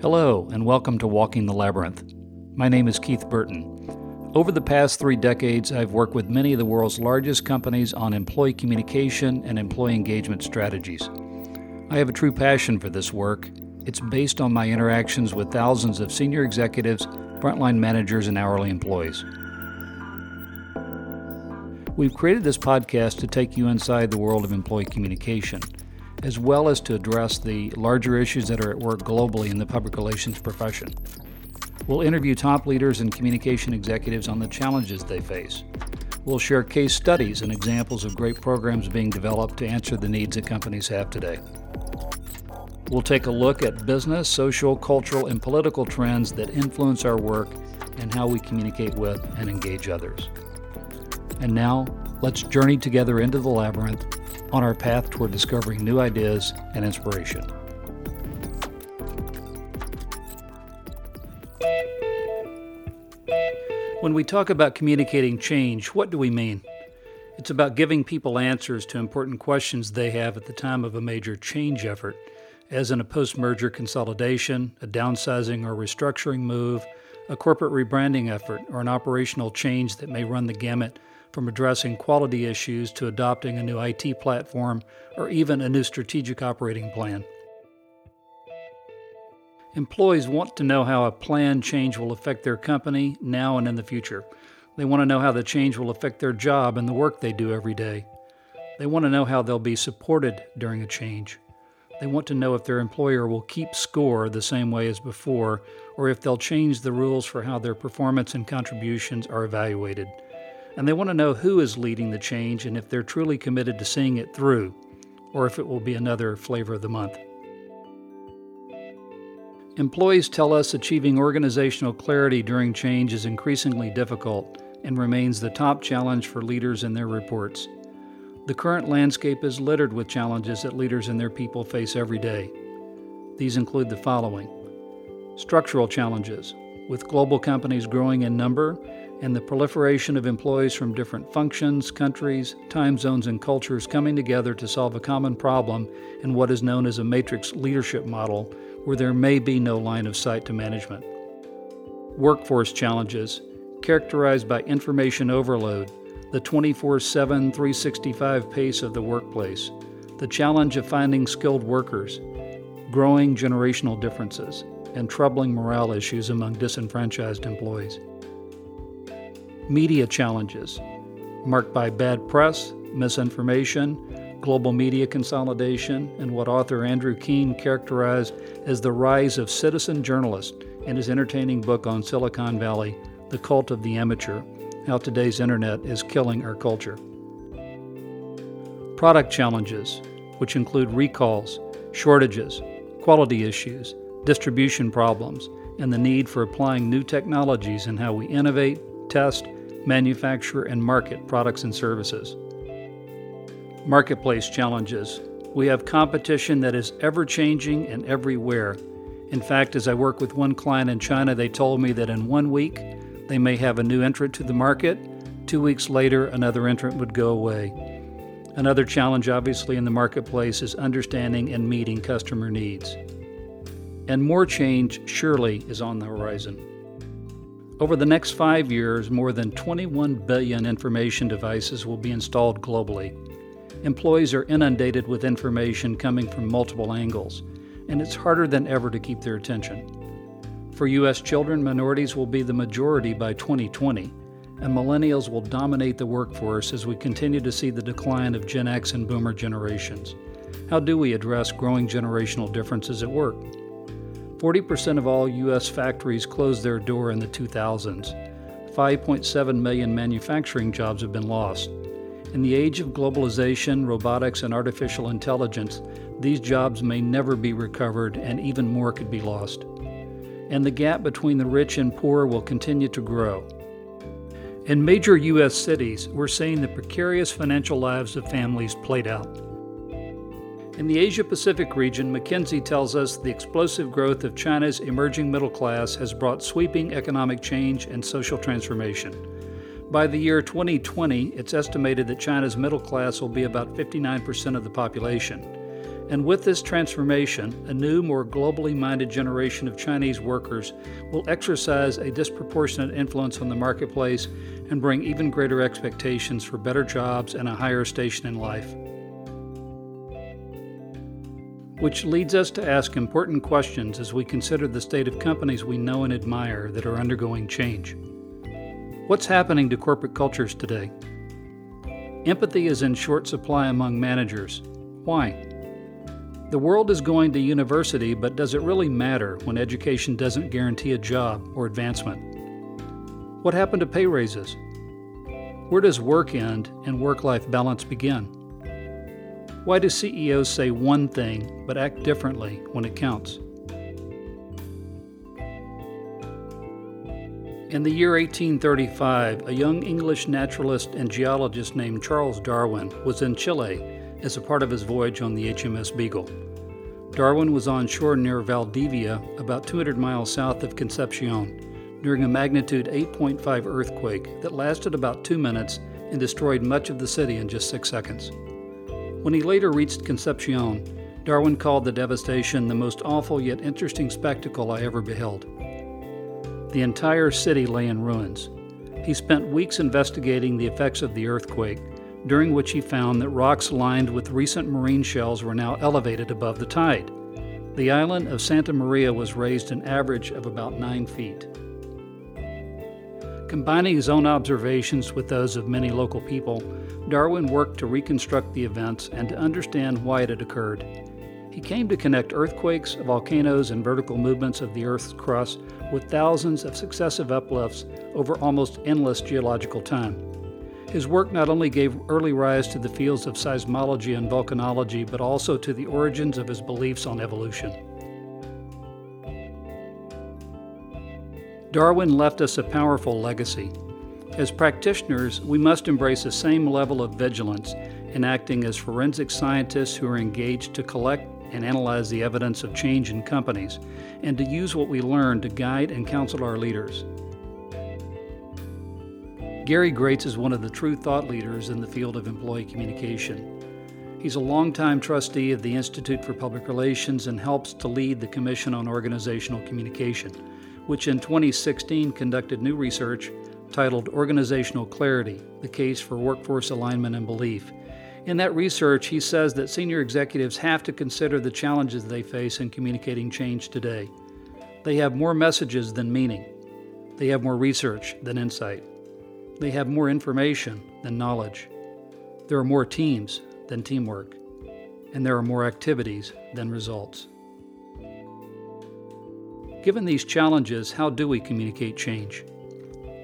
Hello, and welcome to Walking the Labyrinth. My name is Keith Burton. Over the past three decades, I've worked with many of the world's largest companies on employee communication and employee engagement strategies. I have a true passion for this work. It's based on my interactions with thousands of senior executives, frontline managers, and hourly employees. We've created this podcast to take you inside the world of employee communication, as well as to address the larger issues that are at work globally in the public relations profession. We'll interview top leaders and communication executives on the challenges they face. We'll share case studies and examples of great programs being developed to answer the needs that companies have today. We'll take a look at business, social, cultural, and political trends that influence our work and how we communicate with and engage others. And now, let's journey together into the labyrinth on our path toward discovering new ideas and inspiration. When we talk about communicating change, what do we mean? It's about giving people answers to important questions they have at the time of a major change effort, as in a post merger consolidation, a downsizing or restructuring move, a corporate rebranding effort, or an operational change that may run the gamut from addressing quality issues to adopting a new IT platform or even a new strategic operating plan. Employees want to know how a planned change will affect their company now and in the future. They want to know how the change will affect their job and the work they do every day. They want to know how they'll be supported during a change. They want to know if their employer will keep score the same way as before, or if they'll change the rules for how their performance and contributions are evaluated. And they want to know who is leading the change and if they're truly committed to seeing it through, or if it will be another flavor of the month. Employees tell us achieving organizational clarity during change is increasingly difficult and remains the top challenge for leaders in their reports. The current landscape is littered with challenges that leaders and their people face every day. These include the following structural challenges, with global companies growing in number and the proliferation of employees from different functions, countries, time zones, and cultures coming together to solve a common problem in what is known as a matrix leadership model where there may be no line of sight to management. Workforce challenges, characterized by information overload, the 24 7, 365 pace of the workplace, the challenge of finding skilled workers, growing generational differences, and troubling morale issues among disenfranchised employees. Media challenges, marked by bad press, misinformation, global media consolidation, and what author Andrew Keen characterized as the rise of citizen journalists in his entertaining book on Silicon Valley, The Cult of the Amateur How Today's Internet is Killing Our Culture. Product challenges, which include recalls, shortages, quality issues, distribution problems, and the need for applying new technologies in how we innovate, test, manufacture, and market products and services marketplace challenges. We have competition that is ever changing and everywhere. In fact, as I work with one client in China, they told me that in one week they may have a new entrant to the market. Two weeks later, another entrant would go away. Another challenge, obviously, in the marketplace is understanding and meeting customer needs. And more change surely is on the horizon. Over the next five years, more than 21 billion information devices will be installed globally. Employees are inundated with information coming from multiple angles, and it's harder than ever to keep their attention. For U.S. children, minorities will be the majority by 2020, and millennials will dominate the workforce as we continue to see the decline of Gen X and Boomer generations. How do we address growing generational differences at work? 40% of all U.S. factories closed their door in the 2000s. 5.7 million manufacturing jobs have been lost. In the age of globalization, robotics, and artificial intelligence, these jobs may never be recovered and even more could be lost. And the gap between the rich and poor will continue to grow. In major U.S. cities, we're seeing the precarious financial lives of families played out. In the Asia Pacific region, McKinsey tells us the explosive growth of China's emerging middle class has brought sweeping economic change and social transformation. By the year 2020, it's estimated that China's middle class will be about 59% of the population. And with this transformation, a new, more globally minded generation of Chinese workers will exercise a disproportionate influence on the marketplace and bring even greater expectations for better jobs and a higher station in life. Which leads us to ask important questions as we consider the state of companies we know and admire that are undergoing change. What's happening to corporate cultures today? Empathy is in short supply among managers. Why? The world is going to university, but does it really matter when education doesn't guarantee a job or advancement? What happened to pay raises? Where does work end and work life balance begin? Why do CEOs say one thing but act differently when it counts? In the year 1835, a young English naturalist and geologist named Charles Darwin was in Chile as a part of his voyage on the HMS Beagle. Darwin was on shore near Valdivia, about 200 miles south of Concepcion, during a magnitude 8.5 earthquake that lasted about two minutes and destroyed much of the city in just six seconds. When he later reached Concepcion, Darwin called the devastation the most awful yet interesting spectacle I ever beheld. The entire city lay in ruins. He spent weeks investigating the effects of the earthquake during which he found that rocks lined with recent marine shells were now elevated above the tide. The island of Santa Maria was raised an average of about nine feet. Combining his own observations with those of many local people, Darwin worked to reconstruct the events and to understand why it had occurred. He came to connect earthquakes, volcanoes, and vertical movements of the Earth's crust with thousands of successive uplifts over almost endless geological time. His work not only gave early rise to the fields of seismology and volcanology, but also to the origins of his beliefs on evolution. Darwin left us a powerful legacy. As practitioners, we must embrace the same level of vigilance in acting as forensic scientists who are engaged to collect and analyze the evidence of change in companies, and to use what we learn to guide and counsel our leaders. Gary Grates is one of the true thought leaders in the field of employee communication. He's a longtime trustee of the Institute for Public Relations and helps to lead the Commission on Organizational Communication, which in 2016 conducted new research titled Organizational Clarity The Case for Workforce Alignment and Belief. In that research, he says that senior executives have to consider the challenges they face in communicating change today. They have more messages than meaning, they have more research than insight. They have more information than knowledge. There are more teams than teamwork. And there are more activities than results. Given these challenges, how do we communicate change?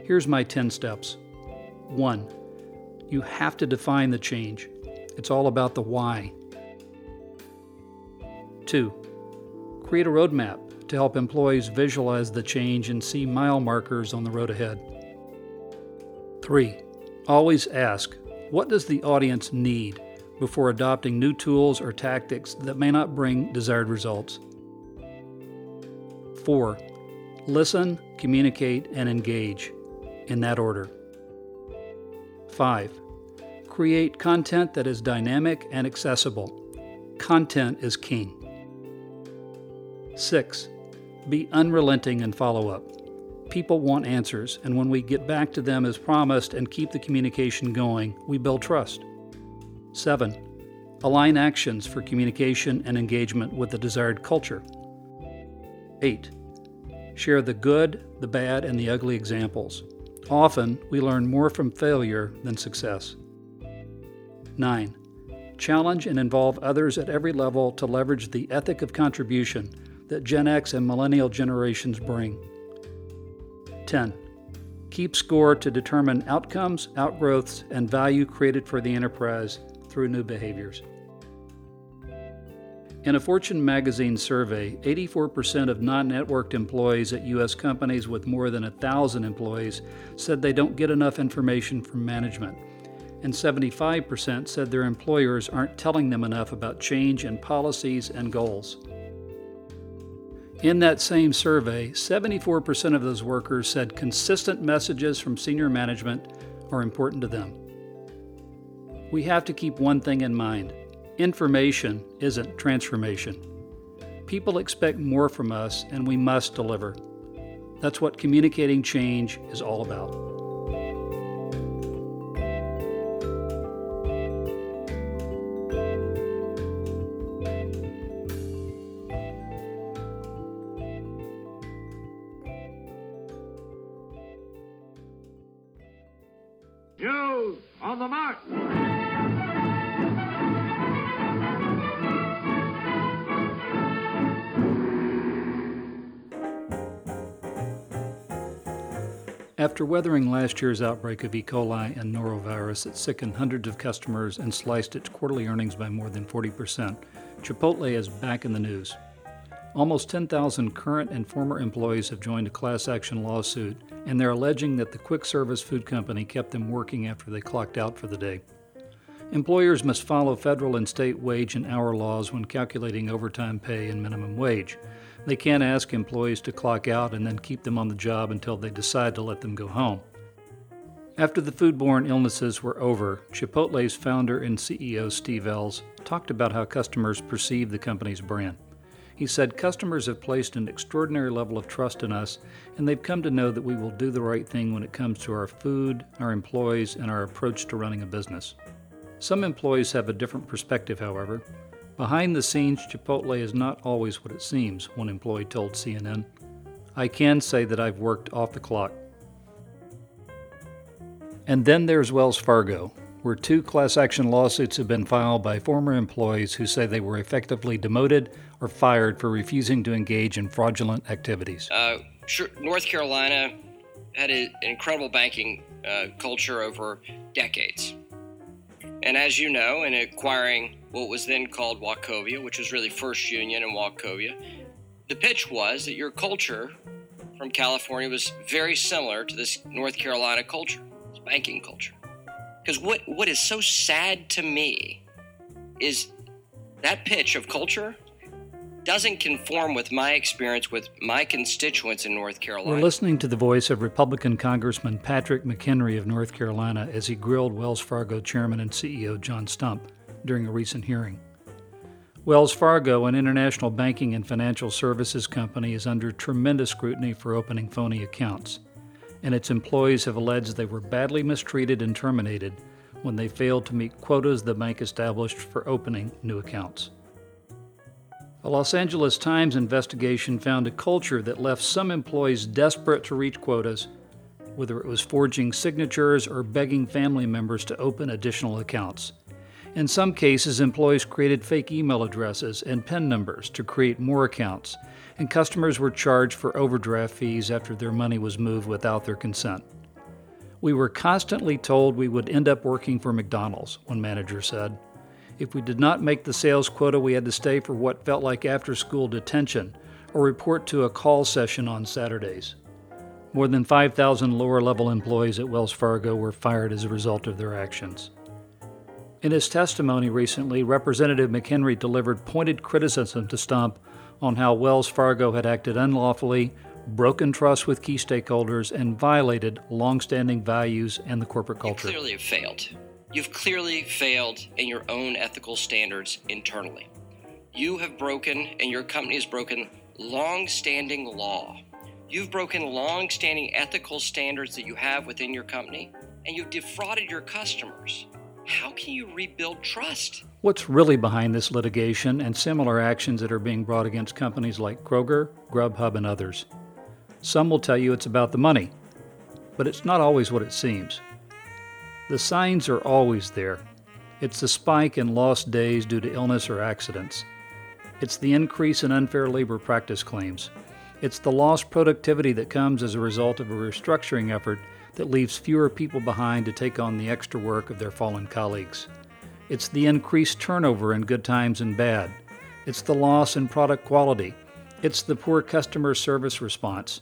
Here's my 10 steps. 1. You have to define the change. It's all about the why. 2. Create a roadmap to help employees visualize the change and see mile markers on the road ahead. 3. Always ask, what does the audience need before adopting new tools or tactics that may not bring desired results? 4. Listen, communicate, and engage in that order. 5. Create content that is dynamic and accessible. Content is king. 6. Be unrelenting in follow up people want answers, and when we get back to them as promised and keep the communication going, we build trust. 7. Align actions for communication and engagement with the desired culture. 8. Share the good, the bad, and the ugly examples. Often, we learn more from failure than success. 9. Challenge and involve others at every level to leverage the ethic of contribution that Gen X and millennial generations bring. 10. Keep score to determine outcomes, outgrowths, and value created for the enterprise through new behaviors. In a Fortune magazine survey, 84% of non networked employees at U.S. companies with more than 1,000 employees said they don't get enough information from management, and 75% said their employers aren't telling them enough about change in policies and goals. In that same survey, 74% of those workers said consistent messages from senior management are important to them. We have to keep one thing in mind Information isn't transformation. People expect more from us, and we must deliver. That's what communicating change is all about. After weathering last year's outbreak of E. coli and norovirus that sickened hundreds of customers and sliced its quarterly earnings by more than 40%, Chipotle is back in the news. Almost 10,000 current and former employees have joined a class action lawsuit, and they're alleging that the quick service food company kept them working after they clocked out for the day. Employers must follow federal and state wage and hour laws when calculating overtime pay and minimum wage. They can't ask employees to clock out and then keep them on the job until they decide to let them go home. After the foodborne illnesses were over, Chipotle's founder and CEO Steve Ells talked about how customers perceive the company's brand. He said customers have placed an extraordinary level of trust in us, and they've come to know that we will do the right thing when it comes to our food, our employees, and our approach to running a business. Some employees have a different perspective, however. Behind the scenes, Chipotle is not always what it seems, one employee told CNN. I can say that I've worked off the clock. And then there's Wells Fargo, where two class action lawsuits have been filed by former employees who say they were effectively demoted or fired for refusing to engage in fraudulent activities. Uh, North Carolina had an incredible banking uh, culture over decades. And as you know, in acquiring what was then called Wachovia, which was really First Union and Wachovia, the pitch was that your culture from California was very similar to this North Carolina culture, this banking culture. Because what, what is so sad to me is that pitch of culture doesn't conform with my experience with my constituents in North Carolina. We're listening to the voice of Republican Congressman Patrick McHenry of North Carolina as he grilled Wells Fargo Chairman and CEO John Stumpf during a recent hearing. Wells Fargo, an international banking and financial services company, is under tremendous scrutiny for opening phony accounts and its employees have alleged they were badly mistreated and terminated when they failed to meet quotas the bank established for opening new accounts. A Los Angeles Times investigation found a culture that left some employees desperate to reach quotas, whether it was forging signatures or begging family members to open additional accounts. In some cases, employees created fake email addresses and PIN numbers to create more accounts, and customers were charged for overdraft fees after their money was moved without their consent. We were constantly told we would end up working for McDonald's, one manager said. If we did not make the sales quota, we had to stay for what felt like after school detention or report to a call session on Saturdays. More than 5,000 lower level employees at Wells Fargo were fired as a result of their actions. In his testimony recently, Representative McHenry delivered pointed criticism to Stumpf on how Wells Fargo had acted unlawfully, broken trust with key stakeholders, and violated longstanding values and the corporate culture. You clearly have failed. You've clearly failed in your own ethical standards internally. You have broken, and your company has broken, long-standing law. You've broken long-standing ethical standards that you have within your company, and you've defrauded your customers. How can you rebuild trust? What's really behind this litigation and similar actions that are being brought against companies like Kroger, Grubhub, and others? Some will tell you it's about the money, but it's not always what it seems. The signs are always there. It's the spike in lost days due to illness or accidents. It's the increase in unfair labor practice claims. It's the lost productivity that comes as a result of a restructuring effort that leaves fewer people behind to take on the extra work of their fallen colleagues. It's the increased turnover in good times and bad. It's the loss in product quality. It's the poor customer service response.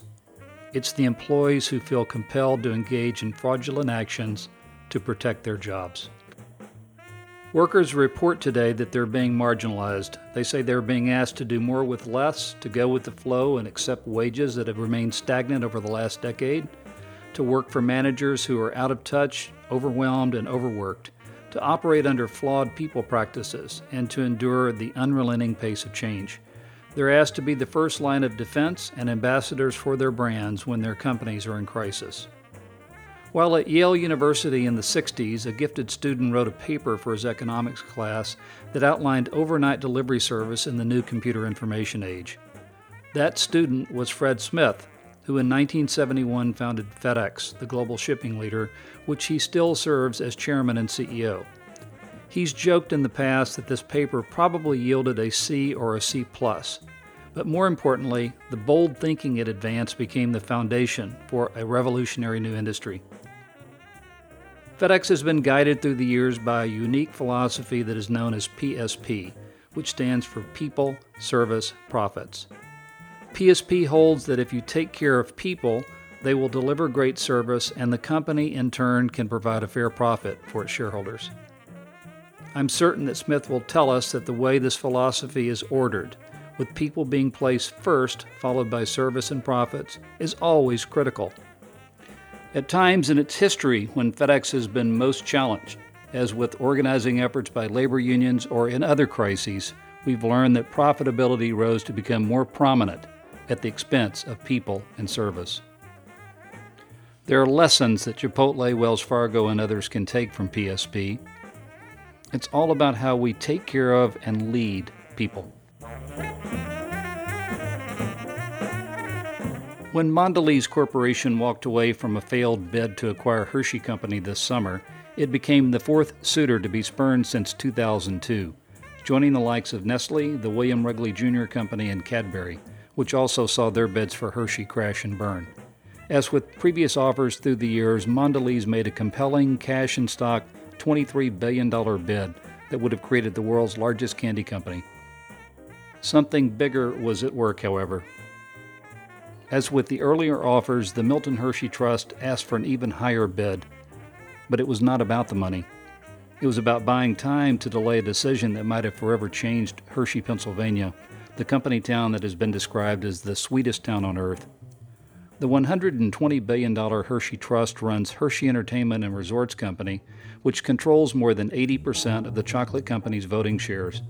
It's the employees who feel compelled to engage in fraudulent actions to protect their jobs. Workers report today that they're being marginalized. They say they're being asked to do more with less, to go with the flow and accept wages that have remained stagnant over the last decade, to work for managers who are out of touch, overwhelmed, and overworked. to operate under flawed people practices, and to endure the unrelenting pace of change. They're asked to be the first line of defense and ambassadors for their brands when their companies are in crisis. While at Yale University in the 60s, a gifted student wrote a paper for his economics class that outlined overnight delivery service in the new computer information age. That student was Fred Smith, who in 1971 founded FedEx, the global shipping leader, which he still serves as chairman and CEO. He's joked in the past that this paper probably yielded a C or a C plus, but more importantly, the bold thinking it advanced became the foundation for a revolutionary new industry. FedEx has been guided through the years by a unique philosophy that is known as PSP, which stands for People, Service, Profits. PSP holds that if you take care of people, they will deliver great service, and the company in turn can provide a fair profit for its shareholders. I'm certain that Smith will tell us that the way this philosophy is ordered, with people being placed first, followed by service and profits, is always critical. At times in its history when FedEx has been most challenged, as with organizing efforts by labor unions or in other crises, we've learned that profitability rose to become more prominent at the expense of people and service. There are lessons that Chipotle, Wells Fargo, and others can take from PSP. It's all about how we take care of and lead people. When Mondelez Corporation walked away from a failed bid to acquire Hershey Company this summer, it became the fourth suitor to be spurned since 2002, joining the likes of Nestle, the William Wrigley Jr. Company, and Cadbury, which also saw their bids for Hershey crash and burn. As with previous offers through the years, Mondelez made a compelling cash and stock $23 billion bid that would have created the world's largest candy company. Something bigger was at work, however. As with the earlier offers, the Milton Hershey Trust asked for an even higher bid, but it was not about the money. It was about buying time to delay a decision that might have forever changed Hershey, Pennsylvania, the company town that has been described as the sweetest town on earth. The $120 billion Hershey Trust runs Hershey Entertainment and Resorts Company, which controls more than 80% of the chocolate company's voting shares.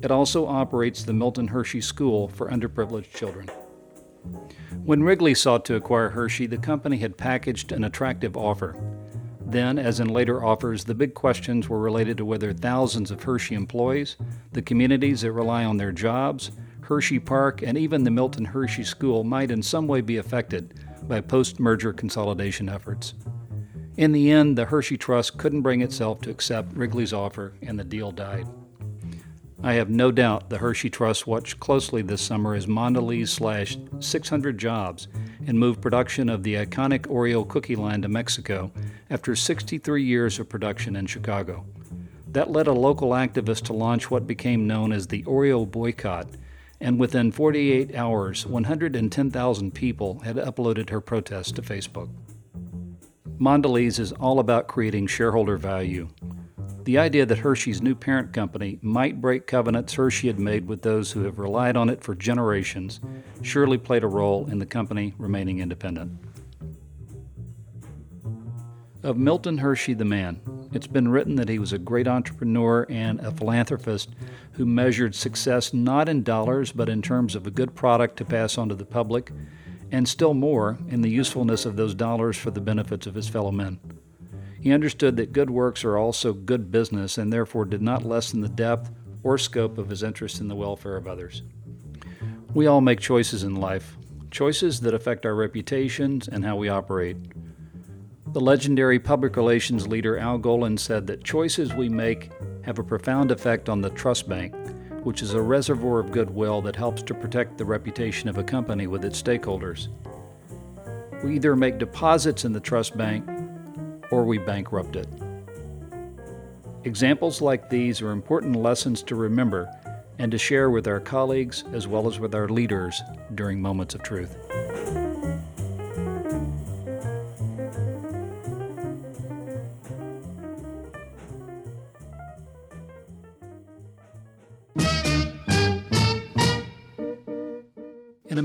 It also operates the Milton Hershey School for underprivileged children. When Wrigley sought to acquire Hershey, the company had packaged an attractive offer. Then, as in later offers, the big questions were related to whether thousands of Hershey employees, the communities that rely on their jobs, Hershey Park, and even the Milton Hershey School might in some way be affected by post merger consolidation efforts. In the end, the Hershey Trust couldn't bring itself to accept Wrigley's offer, and the deal died. I have no doubt the Hershey Trust watched closely this summer as Mondelez slashed 600 jobs and moved production of the iconic Oreo cookie line to Mexico after 63 years of production in Chicago. That led a local activist to launch what became known as the Oreo boycott and within 48 hours, 110,000 people had uploaded her protest to Facebook. Mondelez is all about creating shareholder value. The idea that Hershey's new parent company might break covenants Hershey had made with those who have relied on it for generations surely played a role in the company remaining independent. Of Milton Hershey the man, it's been written that he was a great entrepreneur and a philanthropist who measured success not in dollars but in terms of a good product to pass on to the public, and still more in the usefulness of those dollars for the benefits of his fellow men. He understood that good works are also good business and therefore did not lessen the depth or scope of his interest in the welfare of others. We all make choices in life, choices that affect our reputations and how we operate. The legendary public relations leader Al Golin said that choices we make have a profound effect on the trust bank, which is a reservoir of goodwill that helps to protect the reputation of a company with its stakeholders. We either make deposits in the trust bank or we bankrupt it. Examples like these are important lessons to remember and to share with our colleagues as well as with our leaders during moments of truth.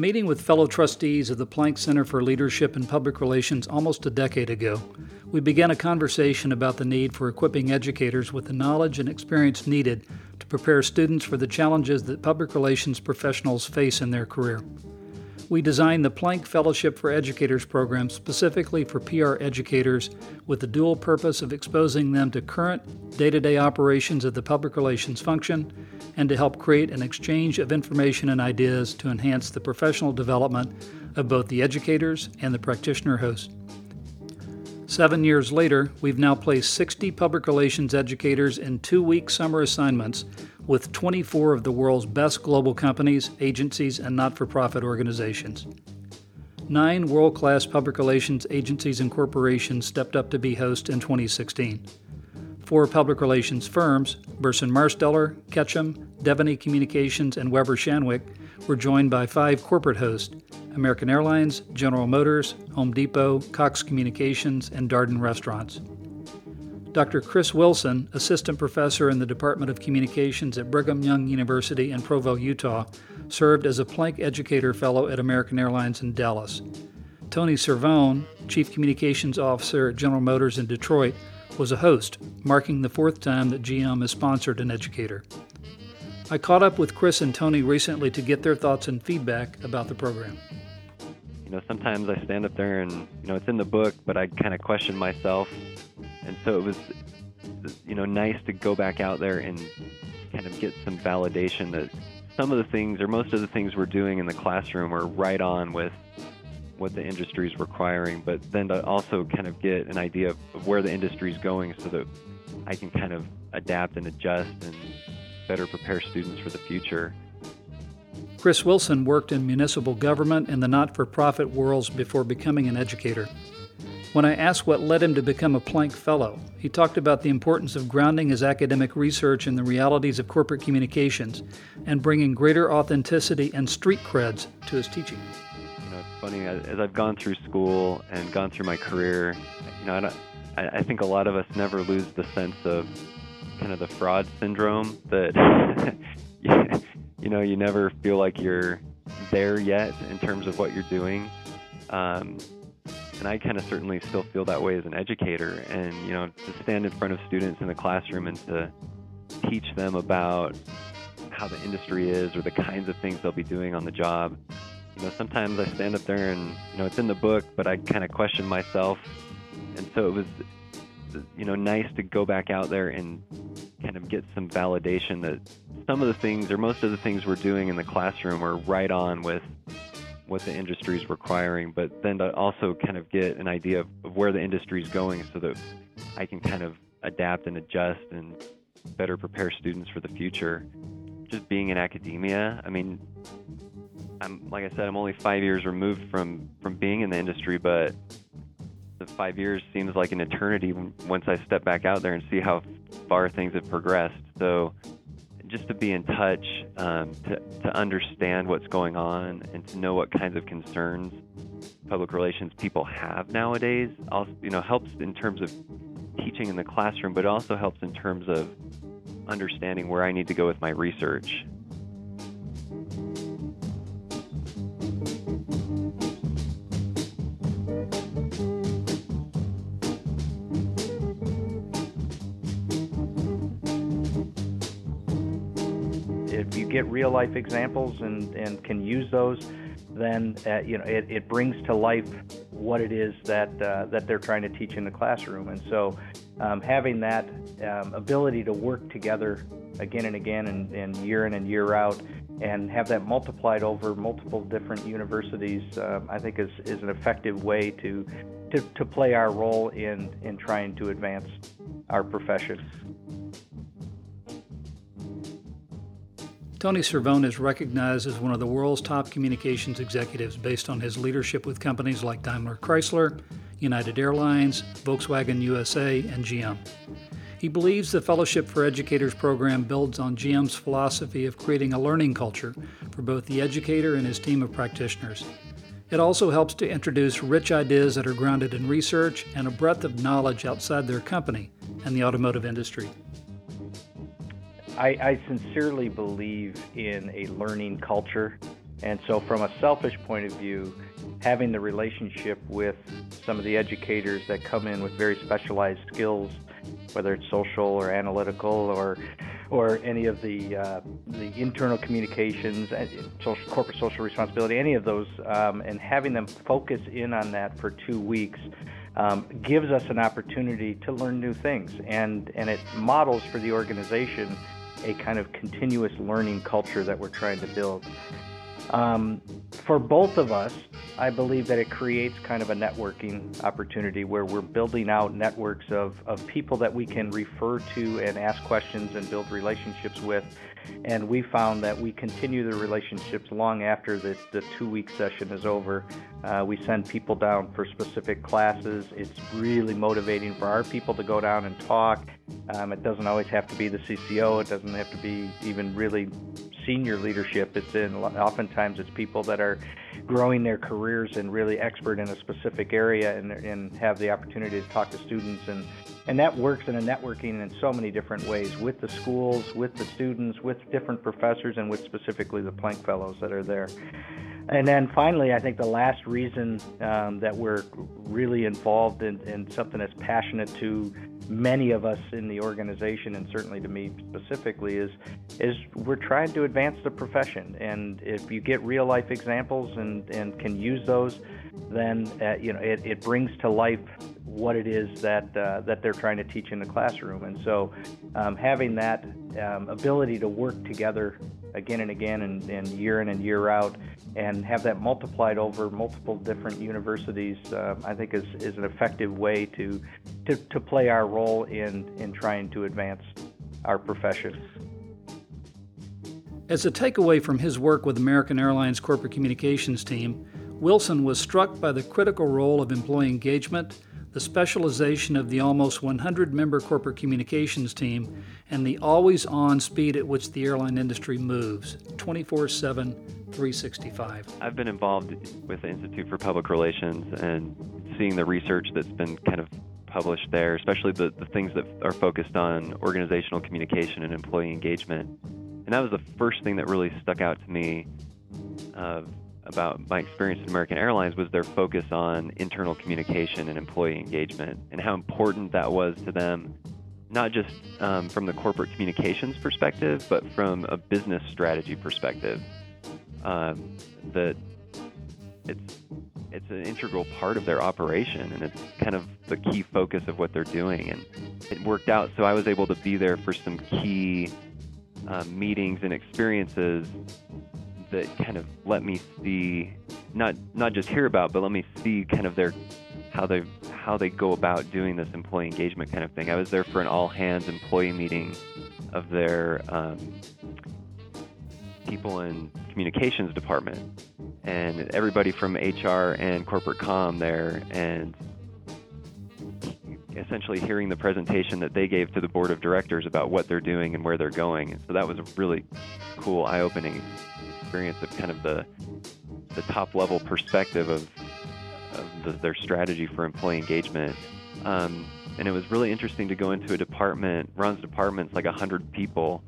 Meeting with fellow trustees of the Plank Center for Leadership and Public Relations almost a decade ago, we began a conversation about the need for equipping educators with the knowledge and experience needed to prepare students for the challenges that public relations professionals face in their career. We designed the Plank Fellowship for Educators program specifically for PR educators with the dual purpose of exposing them to current day to day operations of the public relations function and to help create an exchange of information and ideas to enhance the professional development of both the educators and the practitioner host. Seven years later, we've now placed 60 public relations educators in two week summer assignments with 24 of the world's best global companies, agencies, and not for profit organizations. Nine world class public relations agencies and corporations stepped up to be host in 2016. Four public relations firms, Burson Marsteller, Ketchum, Devaney Communications, and Weber Shandwick, were joined by five corporate hosts American Airlines, General Motors, Home Depot, Cox Communications, and Darden Restaurants. Dr. Chris Wilson, assistant professor in the Department of Communications at Brigham Young University in Provo, Utah, served as a Plank Educator Fellow at American Airlines in Dallas. Tony Cervone, Chief Communications Officer at General Motors in Detroit, was a host, marking the fourth time that GM has sponsored an educator. I caught up with Chris and Tony recently to get their thoughts and feedback about the program. You know, sometimes I stand up there and, you know, it's in the book, but I kind of question myself and so it was you know nice to go back out there and kind of get some validation that some of the things or most of the things we're doing in the classroom are right on with what the industry is requiring, but then to also kind of get an idea of, where the industry is going so that I can kind of adapt and adjust and better prepare students for the future. Chris Wilson worked in municipal government and the not for profit worlds before becoming an educator. When I asked what led him to become a Plank Fellow, he talked about the importance of grounding his academic research in the realities of corporate communications and bringing greater authenticity and street creds to his teaching. You know, it's funny, as I've gone through school and gone through my career, you know, I, I think a lot of us never lose the sense of kind of the fraud syndrome that, you know, you never feel like you're there yet in terms of what you're doing. Um, and I kind of certainly still feel that way as an educator. And you know, to stand in front of students in the classroom and to teach them about how the industry is or the kinds of things they'll be doing on the job. You know, sometimes I stand up there and you know it's in the book, but I kind of question myself. And so it was, you know, nice to go back out there and kind of get some validation that some of the things or most of the things we're doing in the classroom are right on with what the industry is requiring, but then to also kind of get an idea of, of where the industry is going so that I can kind of adapt and adjust and better prepare students for the future. Just being in academia, I mean, I'm like I said, I'm only five years removed from from being in the industry, but the five years seems like an eternity once I step back out there and see how far things have progressed. So just to be in touch, um, to, to understand what's going on, and to know what kinds of concerns public relations people have nowadays, also you know helps in terms of teaching in the classroom, but also helps in terms of understanding where I need to go with my research. Get real life examples and, and can use those, then uh, you know it, it brings to life what it is that uh, that they're trying to teach in the classroom. And so, um, having that um, ability to work together again and again and, and, year in and year out, and have that multiplied over multiple different universities, uh, I think is, is an effective way to, to to play our role in in trying to advance our profession. Tony Cervone is recognized as one of the world's top communications executives based on his leadership with companies like Daimler Chrysler, United Airlines, Volkswagen USA, and GM. He believes the Fellowship for Educators program builds on GM's philosophy of creating a learning culture for both the educator and his team of practitioners. It also helps to introduce rich ideas that are grounded in research and a breadth of knowledge outside their company and the automotive industry. I, I sincerely believe in a learning culture. And so, from a selfish point of view, having the relationship with some of the educators that come in with very specialized skills, whether it's social or analytical or or any of the uh, the internal communications, uh, social, corporate social responsibility, any of those, um, and having them focus in on that for two weeks um, gives us an opportunity to learn new things, and and it models for the organization a kind of continuous learning culture that we're trying to build. Um, for both of us, I believe that it creates kind of a networking opportunity where we're building out networks of, of people that we can refer to and ask questions and build relationships with. And we found that we continue the relationships long after the, the two week session is over. Uh, we send people down for specific classes. It's really motivating for our people to go down and talk. Um, it doesn't always have to be the CCO, it doesn't have to be even really senior leadership. It's in oftentimes it's people that are growing their careers and really expert in a specific area and, and have the opportunity to talk to students and and that works in a networking in so many different ways with the schools, with the students, with different professors, and with specifically the Plank Fellows that are there. And then finally, I think the last reason um, that we're really involved in, in something that's passionate to many of us in the organization, and certainly to me specifically, is is we're trying to advance the profession. And if you get real life examples and, and can use those, then uh, you know it, it brings to life what it is that uh, that they're trying to teach in the classroom. And so, um, having that um, ability to work together again and again and, and, year in and year out and have that multiplied over multiple different universities, uh, I think is, is an effective way to, to, to play our role in, in trying to advance our profession. As a takeaway from his work with American Airlines corporate communications team, Wilson was struck by the critical role of employee engagement the specialization of the almost 100 member corporate communications team, and the always on speed at which the airline industry moves 24 7, 365. I've been involved with the Institute for Public Relations and seeing the research that's been kind of published there, especially the, the things that are focused on organizational communication and employee engagement. And that was the first thing that really stuck out to me. Uh, about my experience at American Airlines was their focus on internal communication and employee engagement and how important that was to them, not just um, from the corporate communications perspective, but from a business strategy perspective. Um, that it's it's an integral part of their operation and it's kind of the key focus of what they're doing and it worked out so i was able to be there for some key uh, meetings and experiences that kind of let me see not not just hear about, but let me see kind of their how they how they go about doing this employee engagement kind of thing. I was there for an all hands employee meeting of their um, people in communications department and everybody from HR and corporate com there and essentially hearing the presentation that they gave to the board of directors about what they're doing and where they're going. And so that was a really cool, eye-opening experience of kind of the the top level perspective of, of the, their strategy for employee engagement. Um, and it was really interesting to go into a department, Ron's department's like 100 people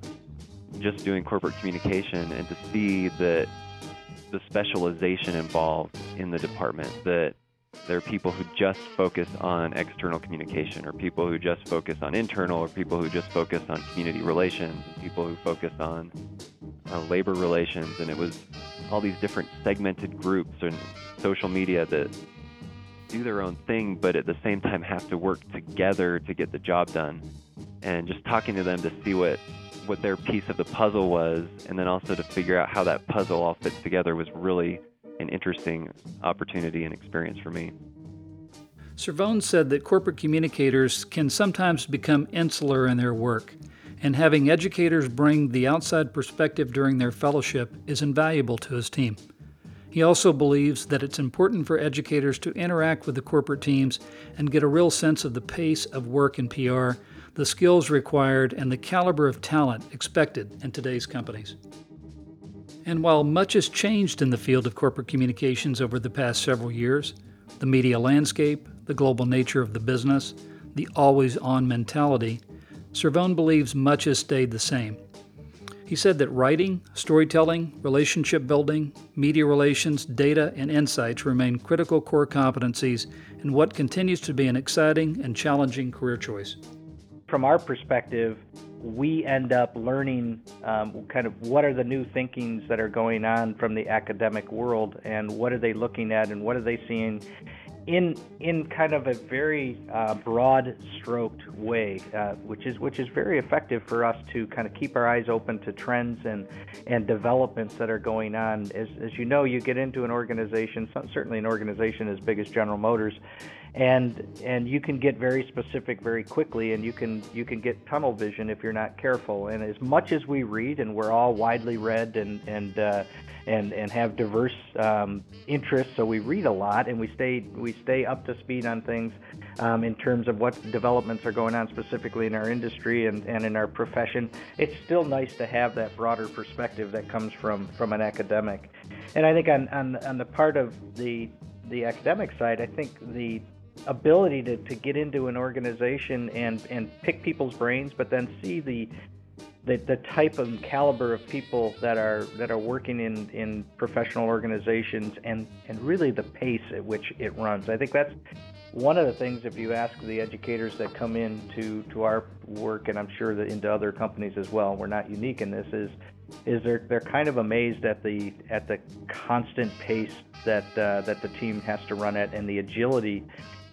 just doing corporate communication, and to see that the specialization involved in the department, that there are people who just focus on external communication, or people who just focus on internal, or people who just focus on community relations, and people who focus on uh, labor relations, and it was all these different segmented groups and social media that do their own thing, but at the same time have to work together to get the job done. And just talking to them to see what what their piece of the puzzle was, and then also to figure out how that puzzle all fits together was really an interesting opportunity and experience for me. Cervone said that corporate communicators can sometimes become insular in their work and having educators bring the outside perspective during their fellowship is invaluable to his team. He also believes that it's important for educators to interact with the corporate teams and get a real sense of the pace of work in PR, the skills required, and the caliber of talent expected in today's companies. And while much has changed in the field of corporate communications over the past several years, the media landscape, the global nature of the business, the always on mentality, Cervone believes much has stayed the same. He said that writing, storytelling, relationship building, media relations, data, and insights remain critical core competencies in what continues to be an exciting and challenging career choice. From our perspective, we end up learning um, kind of what are the new thinkings that are going on from the academic world and what are they looking at and what are they seeing in in kind of a very uh, broad stroked way, uh, which is which is very effective for us to kind of keep our eyes open to trends and and developments that are going on. As as you know, you get into an organization, certainly an organization as big as General Motors, and and you can get very specific very quickly, and you can you can get tunnel vision if you're not careful. And as much as we read, and we're all widely read and and uh, and and have diverse um, interests. So we read a lot and we stay we stay up to speed on things um, in terms of what developments are going on specifically in our industry and, and in our profession. It's still nice to have that broader perspective that comes from from an academic. And I think on on, on the part of the the academic side, I think the ability to, to get into an organization and, and pick people's brains, but then see the the, the type and caliber of people that are that are working in, in professional organizations and, and really the pace at which it runs. I think that's one of the things if you ask the educators that come in to, to our work and I'm sure that into other companies as well, we're not unique in this, is is they're they're kind of amazed at the at the constant pace that uh, that the team has to run at and the agility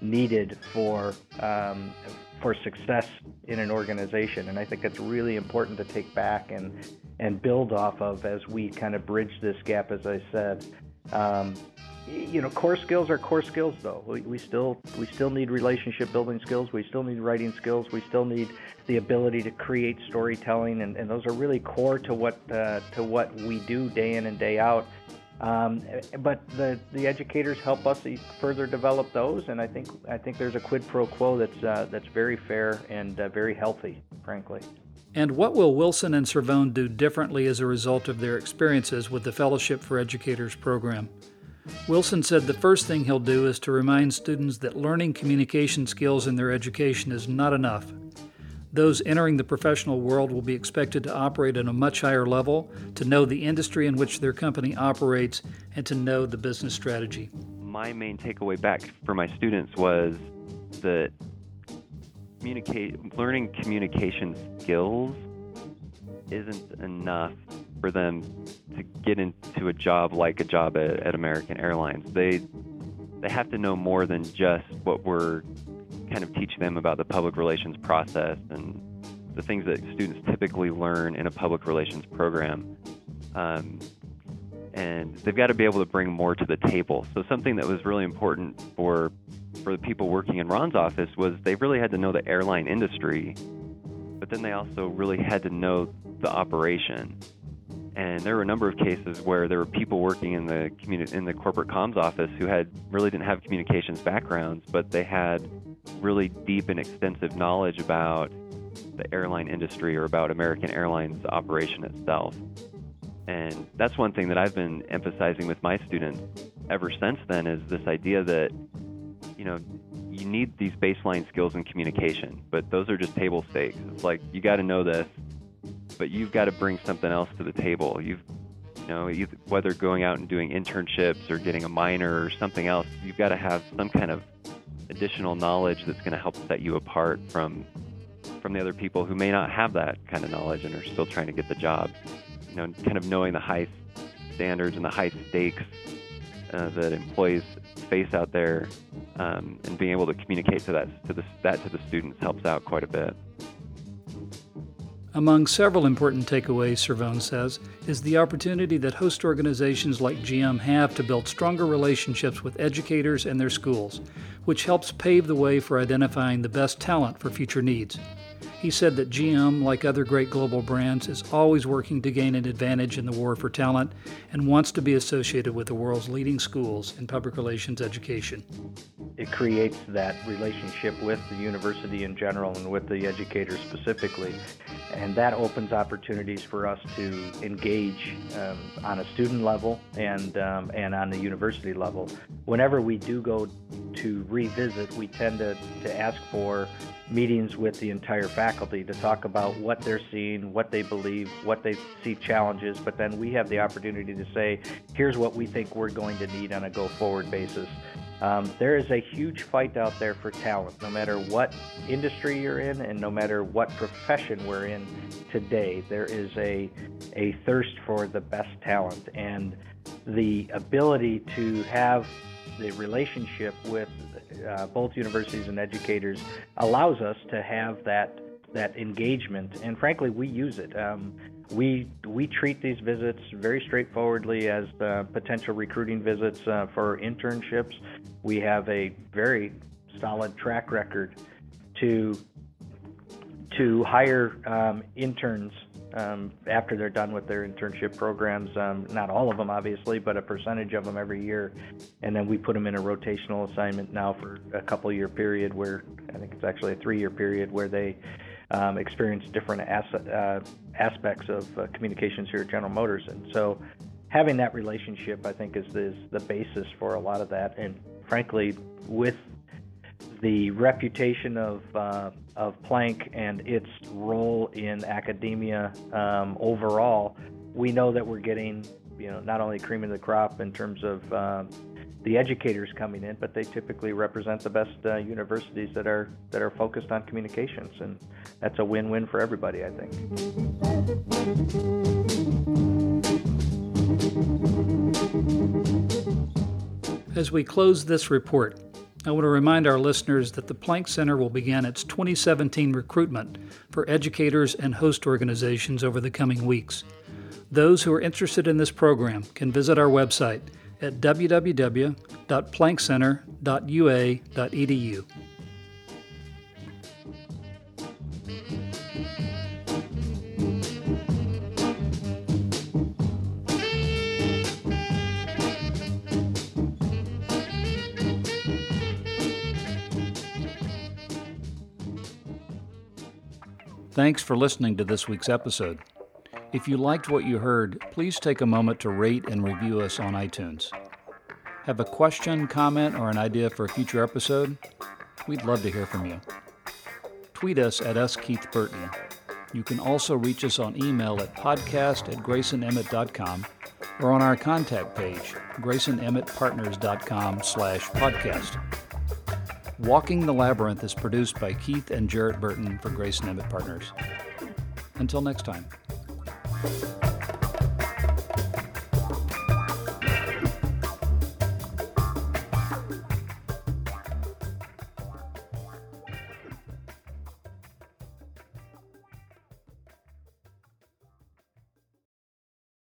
needed for um, for success in an organization. And I think it's really important to take back and and build off of as we kind of bridge this gap. As I said, um, you know, core skills are core skills though. We, we still we still need relationship building skills. We still need writing skills. We still need the ability to create storytelling, and, and those are really core to what uh, to what we do day in and day out. Um, but the, the educators help us further develop those, and I think I think there's a quid pro quo that's uh, that's very fair and uh, very healthy, frankly. And what will Wilson and Cervone do differently as a result of their experiences with the Fellowship for Educators program? Wilson said the first thing he'll do is to remind students that learning communication skills in their education is not enough those entering the professional world will be expected to operate at a much higher level, to know the industry in which their company operates, and to know the business strategy. My main takeaway back for my students was that communicate, learning communication skills isn't enough for them to get into a job like a job at, at American Airlines. They they have to know more than just what we're kind of teach them about the public relations process and the things that students typically learn in a public relations program. Um, and they've got to be able to bring more to the table. So something that was really important for for the people working in Ron's office was they really had to know the airline industry, but then they also really had to know the operation. And there were a number of cases where there were people working in the communi- in the corporate comms office who had really didn't have communications backgrounds, but they had really deep and extensive knowledge about the airline industry or about American Airlines operation itself. And that's one thing that I've been emphasizing with my students ever since then is this idea that, you know, you need these baseline skills in communication, but those are just table stakes. It's like you got to know this, but you've got to bring something else to the table. You've, you know, whether going out and doing internships or getting a minor or something else, you've got to have some kind of additional knowledge that's going to help set you apart from from the other people who may not have that kind of knowledge and are still trying to get the job. You know, kind of knowing the high standards and the high stakes uh, that employees face out there, um, and being able to communicate to that to the that to the students helps out quite a bit. Among several important takeaways, Cervone says, is the opportunity that host organizations like GM have to build stronger relationships with educators and their schools, which helps pave the way for identifying the best talent for future needs. He said that GM, like other great global brands, is always working to gain an advantage in the war for talent and wants to be associated with the world's leading schools in public relations education. it creates that relationship with the university in general and with the educators specifically. And that opens opportunities for us to engage um, on a student level and, um, and on the university level. Whenever we do go to revisit, we tend to, to ask for meetings with the entire faculty to talk about what they're seeing, what they believe, what they see challenges, but then we have the opportunity to say, here's what we think we're going to need on a go forward basis. Um, there is a huge fight out there for talent, no matter what industry you're in and no matter what profession we're in today. There is a, a thirst for the best talent, and the ability to have the relationship with uh, both universities and educators allows us to have that that engagement, and frankly, we use it. Um, we we treat these visits very straightforwardly as uh, potential recruiting visits uh, for internships. We have a very solid track record to to hire um, interns um, after they're done with their internship programs. Um, not all of them, obviously, but a percentage of them every year. And then we put them in a rotational assignment now for a couple year period where I think it's actually a three year period where they um, experience different as- uh, aspects of uh, communications here at General Motors. And so having that relationship, I think, is, is the basis for a lot of that. And frankly, with the reputation of uh, of Plank and its role in academia um, overall, we know that we're getting you know not only cream of the crop in terms of uh, the educators coming in, but they typically represent the best uh, universities that are that are focused on communications, and that's a win-win for everybody, I think. As we close this report, I want to remind our listeners that the Plank Center will begin its 2017 recruitment for educators and host organizations over the coming weeks. Those who are interested in this program can visit our website at www.plankcenter.ua.edu. Thanks for listening to this week's episode. If you liked what you heard, please take a moment to rate and review us on iTunes. Have a question, comment, or an idea for a future episode? We'd love to hear from you. Tweet us at skeithburton. You can also reach us on email at podcast at graysonemmett.com or on our contact page, graysonemmettpartners.com slash podcast. Walking the Labyrinth is produced by Keith and Jarrett Burton for Grayson Emmett Partners. Until next time. Bye.